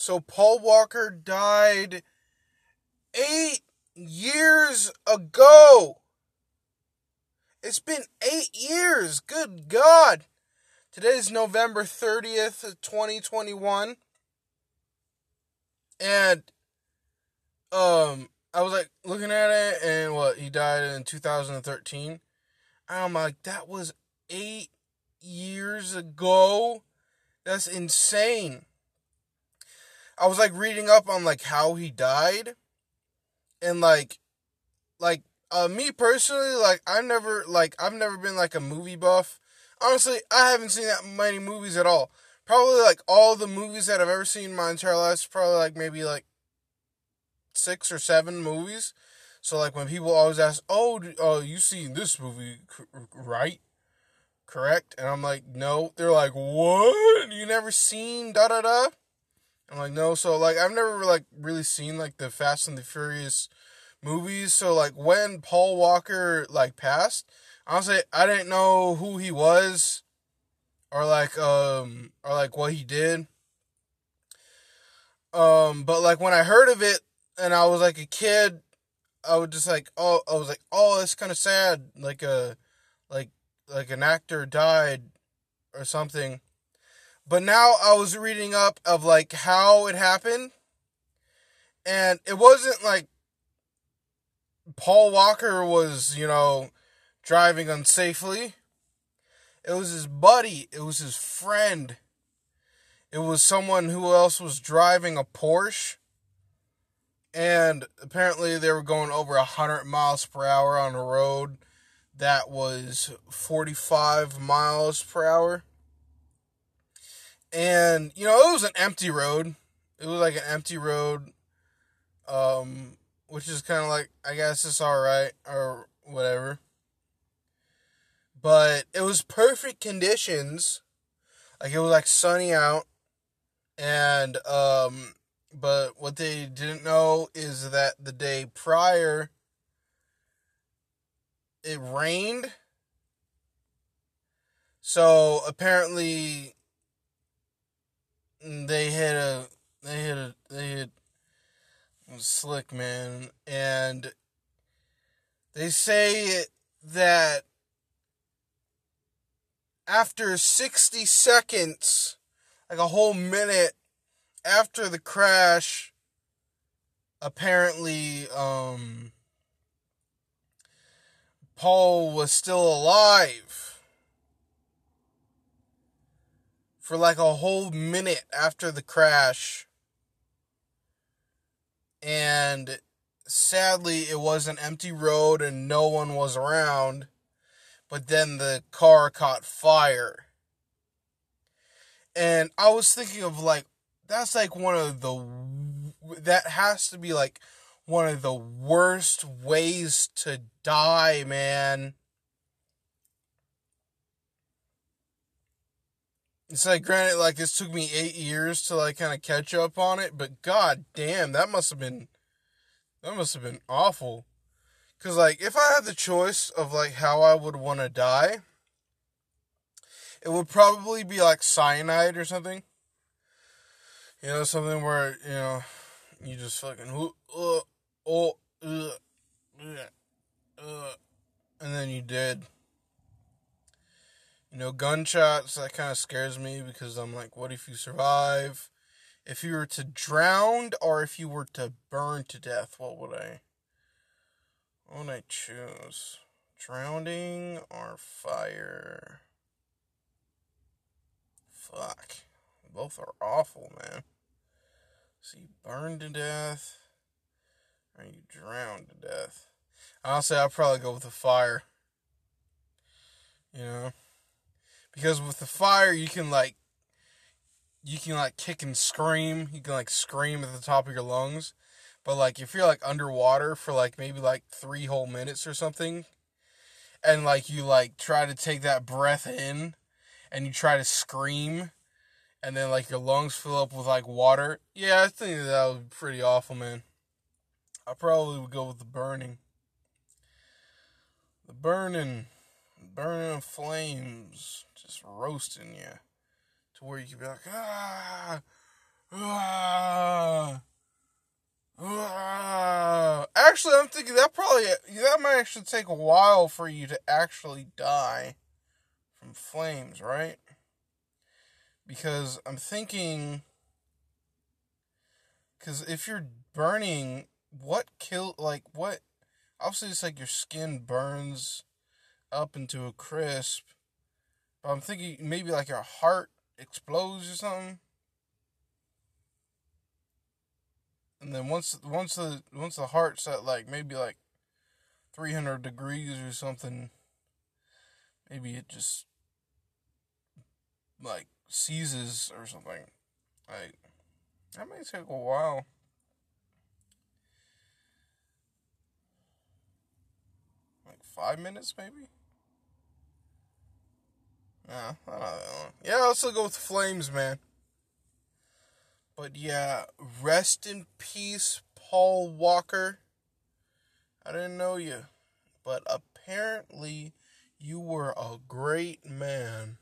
So Paul Walker died eight years ago. It's been eight years. Good God. Today is November 30th, 2021. And um I was like looking at it and what he died in 2013. I'm like, that was eight years ago. That's insane. I was like reading up on like how he died. And like like uh me personally, like I never like I've never been like a movie buff. Honestly, I haven't seen that many movies at all. Probably like all the movies that I've ever seen in my entire life, probably like maybe like six or seven movies. So like when people always ask, "Oh, uh, you seen this movie, right?" Correct, and I'm like, "No." They're like, "What? You never seen da da da?" I'm like, "No." So like I've never like really seen like the Fast and the Furious movies. So like when Paul Walker like passed, honestly, I didn't know who he was or like um or like what he did. Um, but like when I heard of it and I was like a kid, I was just like, oh, I was like, oh, that's kind of sad. Like a, like, like an actor died or something. But now I was reading up of like how it happened, and it wasn't like Paul Walker was, you know, driving unsafely. It was his buddy. It was his friend. It was someone who else was driving a Porsche and apparently they were going over 100 miles per hour on a road that was 45 miles per hour and you know it was an empty road. It was like an empty road um which is kind of like i guess it's all right or whatever. But it was perfect conditions. Like it was like sunny out. And um but what they didn't know is that the day prior, it rained. So apparently, they hit a they hit a they hit slick man, and they say that after sixty seconds, like a whole minute after the crash, apparently, um, Paul was still alive for like a whole minute after the crash. And sadly, it was an empty road and no one was around. But then the car caught fire. And I was thinking of like that's like one of the that has to be like one of the worst ways to die, man. It's like granted, like this took me eight years to like kind of catch up on it, but god damn, that must have been that must have been awful. Cause like if I had the choice of like how I would want to die, it would probably be like cyanide or something. You know, something where, you know, you just fucking, uh, oh, uh, uh, and then you dead. You know, gunshots, that kind of scares me because I'm like, what if you survive? If you were to drown or if you were to burn to death, what would I, what would I choose? Drowning or fire? Fuck. Both are awful, man. So you burn to death, or you drown to death. Honestly, I'd probably go with the fire. You know? Because with the fire, you can, like, you can, like, kick and scream. You can, like, scream at the top of your lungs. But, like, if you're, like, underwater for, like, maybe, like, three whole minutes or something, and, like, you, like, try to take that breath in, and you try to scream, and then like your lungs fill up with like water. Yeah, I think that would be pretty awful, man. I probably would go with the burning. The burning, burning flames, just roasting you to where you could be like, ah, Ah. Ah. Actually, I'm thinking that probably that might actually take a while for you to actually die from flames, right? Because I'm thinking cuz if you're burning what kill like what obviously it's like your skin burns up into a crisp. But I'm thinking maybe like your heart explodes or something. And then once once the once the heart's at like maybe like 300 degrees or something, maybe it just like seizes or something. Like that may take a while. Like five minutes maybe? Nah, Yeah, I'll still go with Flames, man. But yeah, rest in peace, Paul Walker. I didn't know you, but apparently you were a great man.